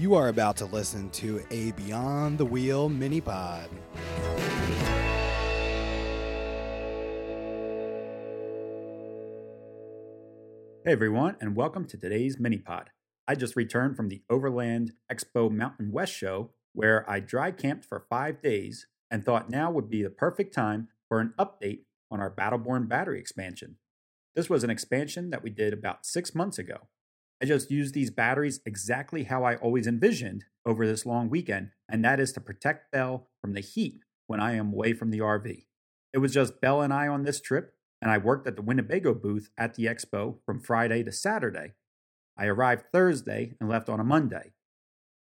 You are about to listen to a Beyond the Wheel mini pod. Hey everyone, and welcome to today's mini pod. I just returned from the Overland Expo Mountain West show where I dry camped for five days and thought now would be the perfect time for an update on our Battleborn battery expansion. This was an expansion that we did about six months ago. I just used these batteries exactly how I always envisioned over this long weekend, and that is to protect Belle from the heat when I am away from the RV. It was just Belle and I on this trip, and I worked at the Winnebago booth at the expo from Friday to Saturday. I arrived Thursday and left on a Monday.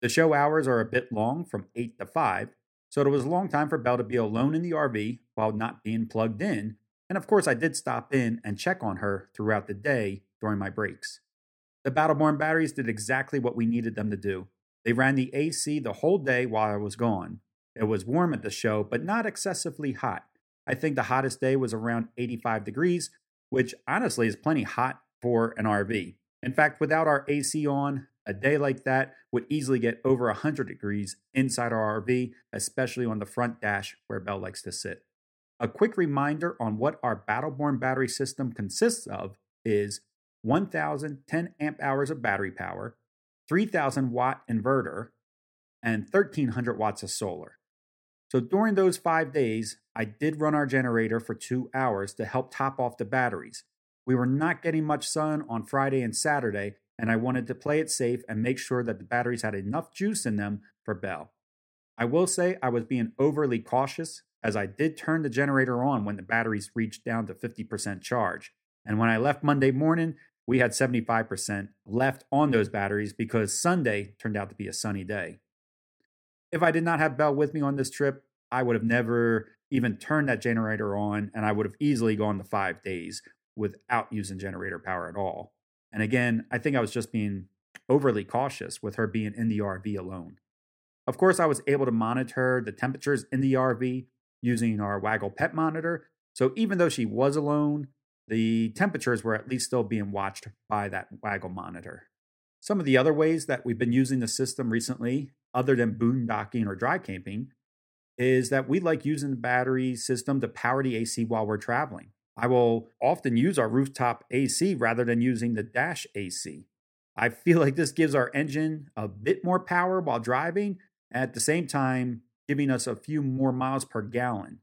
The show hours are a bit long from 8 to 5, so it was a long time for Belle to be alone in the RV while not being plugged in. And of course, I did stop in and check on her throughout the day during my breaks. The Battleborn batteries did exactly what we needed them to do. They ran the AC the whole day while I was gone. It was warm at the show, but not excessively hot. I think the hottest day was around 85 degrees, which honestly is plenty hot for an RV. In fact, without our AC on, a day like that would easily get over 100 degrees inside our RV, especially on the front dash where Belle likes to sit. A quick reminder on what our Battleborn battery system consists of is 1010 amp hours of battery power, 3000 watt inverter, and 1300 watts of solar. So during those five days, I did run our generator for two hours to help top off the batteries. We were not getting much sun on Friday and Saturday, and I wanted to play it safe and make sure that the batteries had enough juice in them for Belle. I will say I was being overly cautious as I did turn the generator on when the batteries reached down to 50% charge. And when I left Monday morning, we had 75% left on those batteries because Sunday turned out to be a sunny day. If I did not have Belle with me on this trip, I would have never even turned that generator on and I would have easily gone the five days without using generator power at all. And again, I think I was just being overly cautious with her being in the RV alone. Of course, I was able to monitor the temperatures in the RV using our Waggle Pet Monitor. So even though she was alone, the temperatures were at least still being watched by that Waggle monitor. Some of the other ways that we've been using the system recently other than boondocking or dry camping is that we like using the battery system to power the AC while we're traveling. I will often use our rooftop AC rather than using the dash AC. I feel like this gives our engine a bit more power while driving, at the same time, giving us a few more miles per gallon.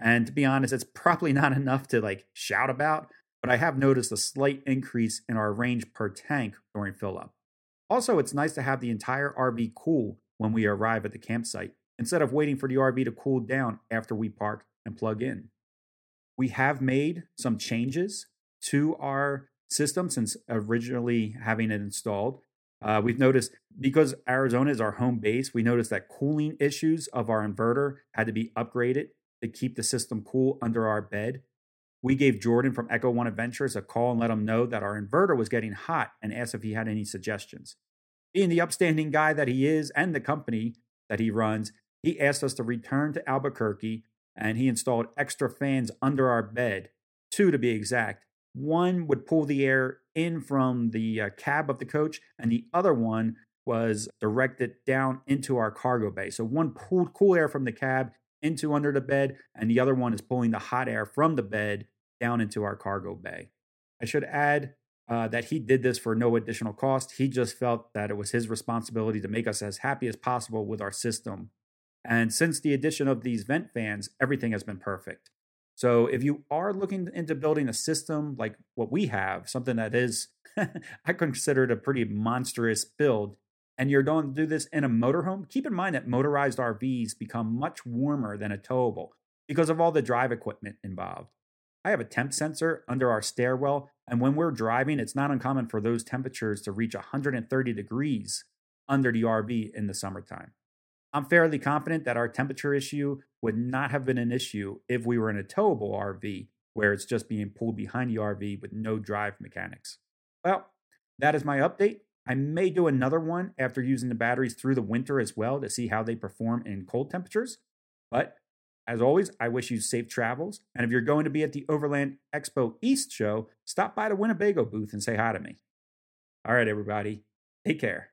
And to be honest, it's probably not enough to like shout about, but I have noticed a slight increase in our range per tank during fill up. Also, it's nice to have the entire RV cool when we arrive at the campsite instead of waiting for the RV to cool down after we park and plug in. We have made some changes to our system since originally having it installed. Uh, we've noticed because Arizona is our home base, we noticed that cooling issues of our inverter had to be upgraded to keep the system cool under our bed. We gave Jordan from Echo One Adventures a call and let him know that our inverter was getting hot and asked if he had any suggestions. Being the upstanding guy that he is and the company that he runs, he asked us to return to Albuquerque and he installed extra fans under our bed, two to be exact. One would pull the air in from the uh, cab of the coach, and the other one was directed down into our cargo bay. So one pulled cool air from the cab into under the bed, and the other one is pulling the hot air from the bed down into our cargo bay. I should add uh, that he did this for no additional cost. He just felt that it was his responsibility to make us as happy as possible with our system. And since the addition of these vent fans, everything has been perfect. So if you are looking into building a system like what we have, something that is, I consider it a pretty monstrous build, and you're going to do this in a motorhome, keep in mind that motorized RVs become much warmer than a towable because of all the drive equipment involved. I have a temp sensor under our stairwell, and when we're driving, it's not uncommon for those temperatures to reach 130 degrees under the RV in the summertime. I'm fairly confident that our temperature issue would not have been an issue if we were in a towable RV where it's just being pulled behind the RV with no drive mechanics. Well, that is my update. I may do another one after using the batteries through the winter as well to see how they perform in cold temperatures. But as always, I wish you safe travels. And if you're going to be at the Overland Expo East show, stop by the Winnebago booth and say hi to me. All right, everybody, take care.